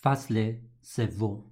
Fasse-les, c'est bon.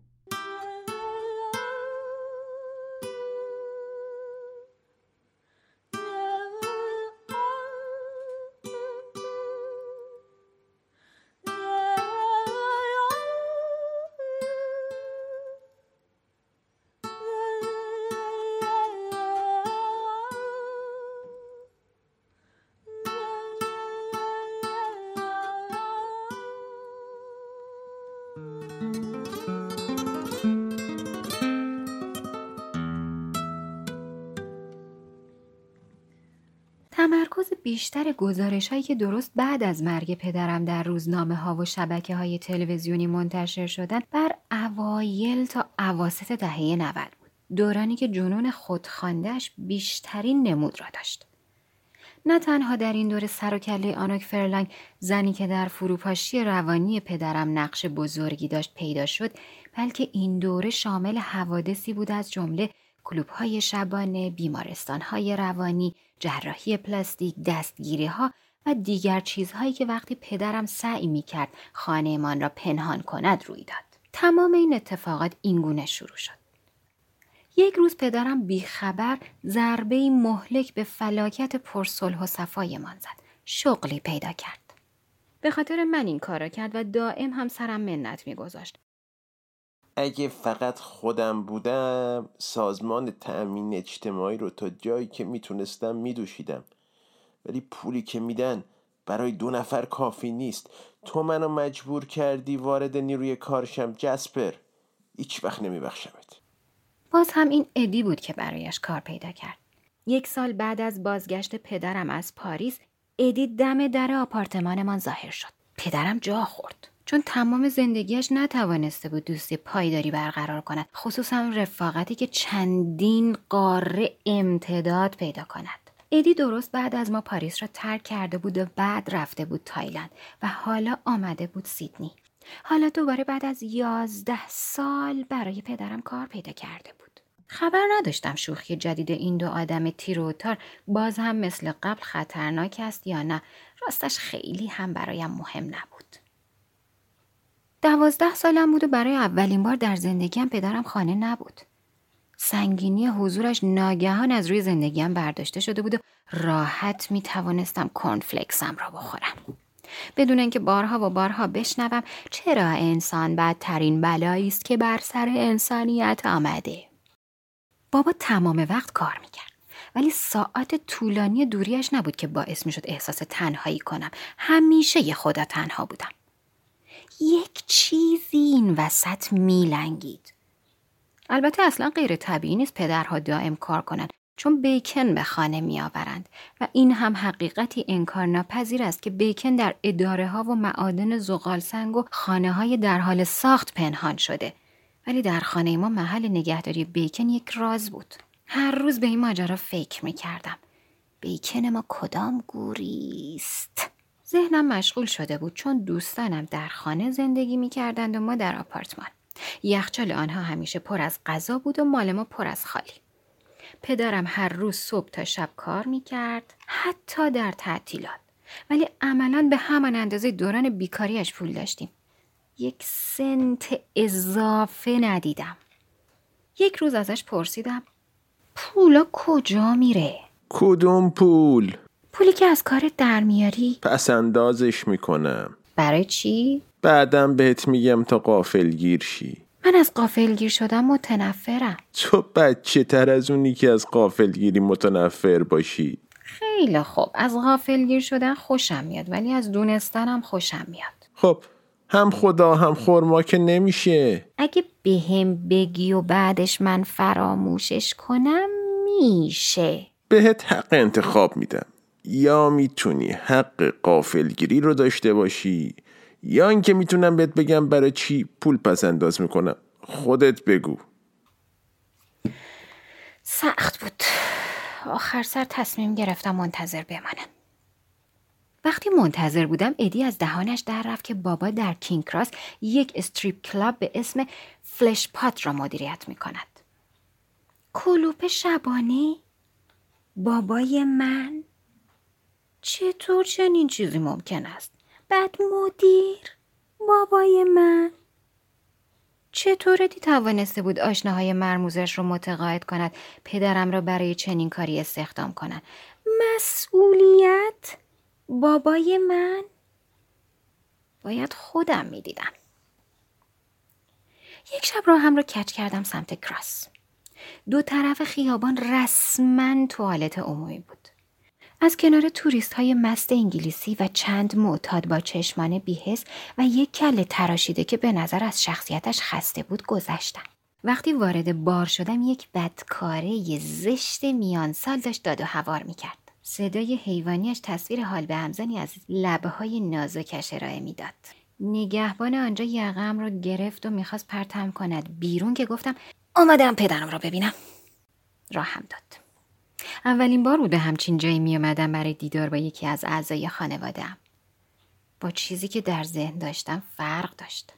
تمرکز بیشتر گزارش هایی که درست بعد از مرگ پدرم در روزنامه ها و شبکه های تلویزیونی منتشر شدن بر اوایل تا اواسط دهه 90 بود. دورانی که جنون خودخواندهش بیشترین نمود را داشت. نه تنها در این دوره سر و کله آنوک فرلانگ زنی که در فروپاشی روانی پدرم نقش بزرگی داشت پیدا شد بلکه این دوره شامل حوادثی بود از جمله کلوب های شبانه، بیمارستان های روانی، جراحی پلاستیک، دستگیری ها و دیگر چیزهایی که وقتی پدرم سعی می کرد خانهمان را پنهان کند روی داد. تمام این اتفاقات اینگونه شروع شد. یک روز پدرم بیخبر ضربه مهلک به فلاکت پرصلح و صفایمان زد. شغلی پیدا کرد. به خاطر من این کارا کرد و دائم هم سرم منت میگذاشت. اگه فقط خودم بودم سازمان تأمین اجتماعی رو تا جایی که می‌تونستم میدوشیدم ولی پولی که میدن برای دو نفر کافی نیست تو منو مجبور کردی وارد نیروی کارشم جسپر هیچ وقت نمیبخشمت باز هم این ادی بود که برایش کار پیدا کرد. یک سال بعد از بازگشت پدرم از پاریس ادی دم در آپارتمانمان ظاهر شد. پدرم جا خورد. چون تمام زندگیش نتوانسته بود دوستی پایداری برقرار کند خصوصا رفاقتی که چندین قاره امتداد پیدا کند. ادی درست بعد از ما پاریس را ترک کرده بود و بعد رفته بود تایلند و حالا آمده بود سیدنی. حالا دوباره بعد از یازده سال برای پدرم کار پیدا کرده بود. خبر نداشتم شوخی جدید این دو آدم تیروتار باز هم مثل قبل خطرناک است یا نه. راستش خیلی هم برایم مهم نبود. دوازده سالم بود و برای اولین بار در زندگیم پدرم خانه نبود. سنگینی حضورش ناگهان از روی زندگیم برداشته شده بود و راحت می توانستم کورنفلکسم را بخورم. بدون اینکه بارها و بارها بشنوم چرا انسان بدترین بلایی است که بر سر انسانیت آمده. بابا تمام وقت کار می‌کرد. ولی ساعت طولانی دوریش نبود که باعث می شد احساس تنهایی کنم. همیشه یه خدا تنها بودم. یک چیزی این وسط میلنگید. البته اصلا غیر طبیعی نیست پدرها دائم کار کنند چون بیکن به خانه می آورند و این هم حقیقتی انکار ناپذیر است که بیکن در اداره ها و معادن زغال سنگ و خانه های در حال ساخت پنهان شده. ولی در خانه ما محل نگهداری بیکن یک راز بود. هر روز به این ماجرا فکر می کردم بیکن ما کدام گوریست ذهنم مشغول شده بود چون دوستانم در خانه زندگی می کردند و ما در آپارتمان. یخچال آنها همیشه پر از غذا بود و مال ما پر از خالی. پدرم هر روز صبح تا شب کار می کرد حتی در تعطیلات. ولی عملا به همان اندازه دوران بیکاریش پول داشتیم. یک سنت اضافه ندیدم. یک روز ازش پرسیدم پولا کجا میره؟ کدوم پول؟ پولی که از کارت در میاری؟ پس اندازش می‌کنم. برای چی؟ بعدم بهت میگم تا قافل گیر شی. من از قافلگیر شدم متنفرم. تو بچه تر از اونی که از قافلگیری متنفر باشی. خیلی خوب. از غافلگیر شدن خوشم میاد ولی از دونستنم خوشم میاد. خب هم خدا هم خورما که نمیشه. اگه بهم بگی و بعدش من فراموشش کنم میشه. بهت حق انتخاب میدم. یا می‌تونی حق قافلگیری رو داشته باشی یا اینکه می‌تونم بهت بگم برای چی پول پس انداز می‌کنم خودت بگو سخت بود آخر سر تصمیم گرفتم منتظر بمانم وقتی منتظر بودم ادی از دهانش در رفت که بابا در کینگ کراس یک strip club به اسم Fleshpot را مدیریت می کند. کلوپ شبانه؟ بابای من؟ چطور چنین چیزی ممکن است؟ بعد مدیر؟ بابای من؟ چطوری توانسته بود آشناهای مرموزش رو متقاعد کند پدرم را برای چنین کاری استخدام کنند مسئولیت بابای من باید خودم می‌دیدم یک شب را هم را کچ کردم سمت کراس دو طرف خیابان رسما توالت عمومی بود از کنار توریست های مست انگلیسی و چند معتاد با چشمان بیهس و یک کل تراشیده که به نظر از شخصیتش خسته بود گذشتم. وقتی وارد بار شدم یک بدکاره زشت میان سال داشت داد و هوار می‌کرد. صدای حیوانیش تصویر حال به همزنی از لبه های نازکش ارائه می‌داد. نگهبان آنجا یقم را گرفت و می‌خواست پرتم کند بیرون که گفتم آمدم پدرم را ببینم. راهم داد. اولین بار بوده همچین جایی می اومدم برای دیدار با یکی از اعضای خانوادم. با چیزی که در ذهن داشتم فرق داشت.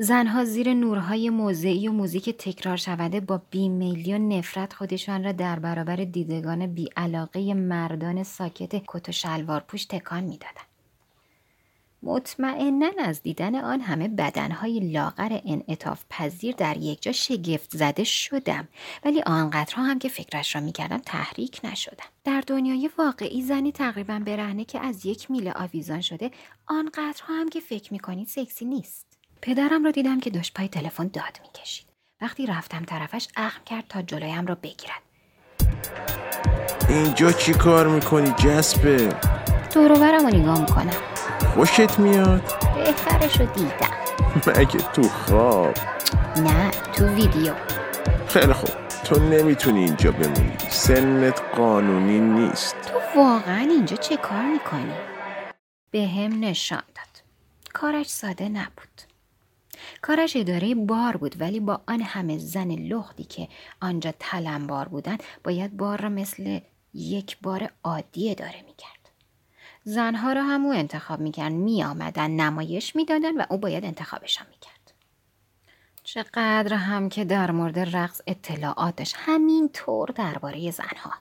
زنها زیر نورهای موضعی و موزیک تکرار شونده با بیمیلی و نفرت خودشان را در برابر دیدگان بیعلاقه مردان ساکت کت و شلوار پوش تکان می‌دادند. مطمئنا از دیدن آن همه بدنهای لاغر انعطاف پذیر در یک جا شگفت زده شدم. ولی آنقدرها هم که فکرش را می‌کردم تحریک نشدم. در دنیای واقعی زنی تقریبا برهنه که از یک میله آویزان شده آنقدرها هم که فکر می‌کنید سکسی نیست. پدرم را دیدم که داشت پای تلفن داد می‌کشید. وقتی رفتم طرفش اخم کرد تا جلویم را بگیرد. اینجا چی کار می‌کنی جسبه؟ دوروبرم رو نگاه می‌کنم. خوشت میاد؟ بهترشو دیدم. مگه تو خواب؟ نه تو ویدیو. خیلی خوب. تو نمی‌تونی اینجا بمونی. سنت قانونی نیست. تو واقعا اینجا چه کار می‌کنی؟ به هم نشان داد. کارش ساده نبود. کارش اداره بار بود ولی با آن همه زن لختی که آنجا تلمبار بودن باید بار را مثل یک بار عادی اداره می‌کرد. زنها را هم او انتخاب می‌کرد می آمدن نمایش می‌دادن و او باید انتخابشان می‌کرد چقدر هم که در مورد رقص اطلاعاتش همین طور درباره زنها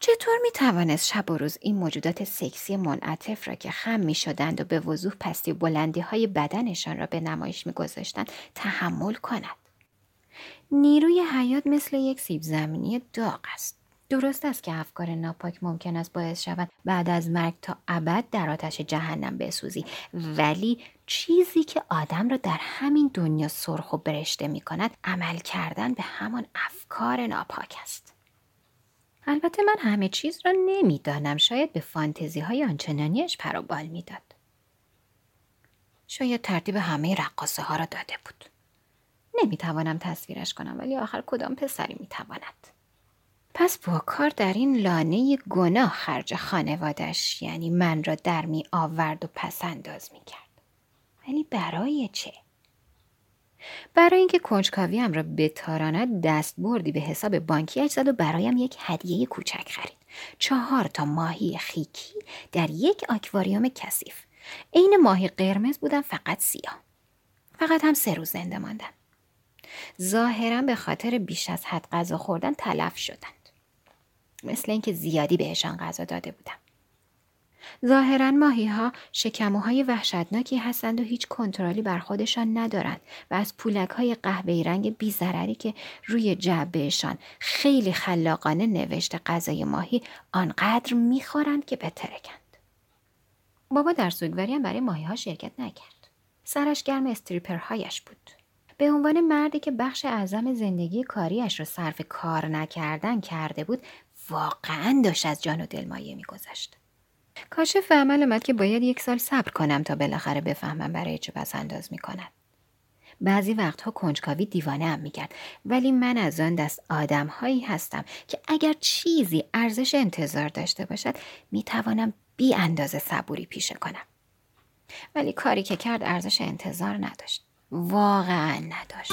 چطور می توانست شب و روز این موجودات سکسی منعطف را که خم می شدند و به وضوح پستی بلندی های بدنشان را به نمایش می گذاشتند تحمل کند؟ نیروی حیات مثل یک سیب زمینی داغ است. درست است که افکار ناپاک ممکن است باعث شود بعد از مرگ تا ابد در آتش جهنم بسوزی. ولی چیزی که آدم را در همین دنیا سرخ و برشته می کند عمل کردن به همان افکار ناپاک است. البته من همه چیز را نمی‌دانم. شاید به فانتزی های آنچنانیش پروبال می‌داد. شاید ترتیب همه رقاصه ها را داده بود. نمی‌توانم تصویرش کنم ولی آخر کدام پسری می‌تواند؟ پس با کار در این لانه گناه خرج خانوادش یعنی من را در می آورد و پسنداز می کرد. ولی برای چه؟ برای اینکه کنجکاویم را بتاراند دست بردی به حساب بانکیش زد و برایم یک هدیه کوچک خرید. چهار تا ماهی خیکی در یک آکواریوم کثیف. عین ماهی قرمز بودم فقط سیاه. فقط هم سه روز زنده ماندن. ظاهرا به خاطر بیش از حد غذا خوردن تلف شدن. مثل اینکه زیادی بهشان غذا داده بودم. ظاهرا ماهی ها شکموهای وحشتناکی هستند و هیچ کنترلی بر خودشان ندارند و از پولک های قهوه‌ای رنگ بیزرری که روی جعبهشان خیلی خلاقانه نوشته غذای ماهی آنقدر می‌خورند که بترکند. بابا در سوگواری برای ماهی ها شرکت نکرد. سرش گرم استریپرهایش بود. به عنوان مردی که بخش اعظم زندگی کاریش را صرف کار نکردن کرده بود واقعا داشت از جان و دل مایه میگذشت. کاشف عمل اومد که باید یک سال صبر کنم تا بالاخره بفهمم برای چه پس انداز می‌کند. بعضی وقتها کنجکاوی دیوانه هم می‌کرد ولی من از آن دست آدم هایی هستم که اگر چیزی ارزش انتظار داشته باشد می‌توانم بی اندازه صبوری پیشه کنم. ولی کاری که کرد ارزش انتظار نداشت. واقعا نداشت.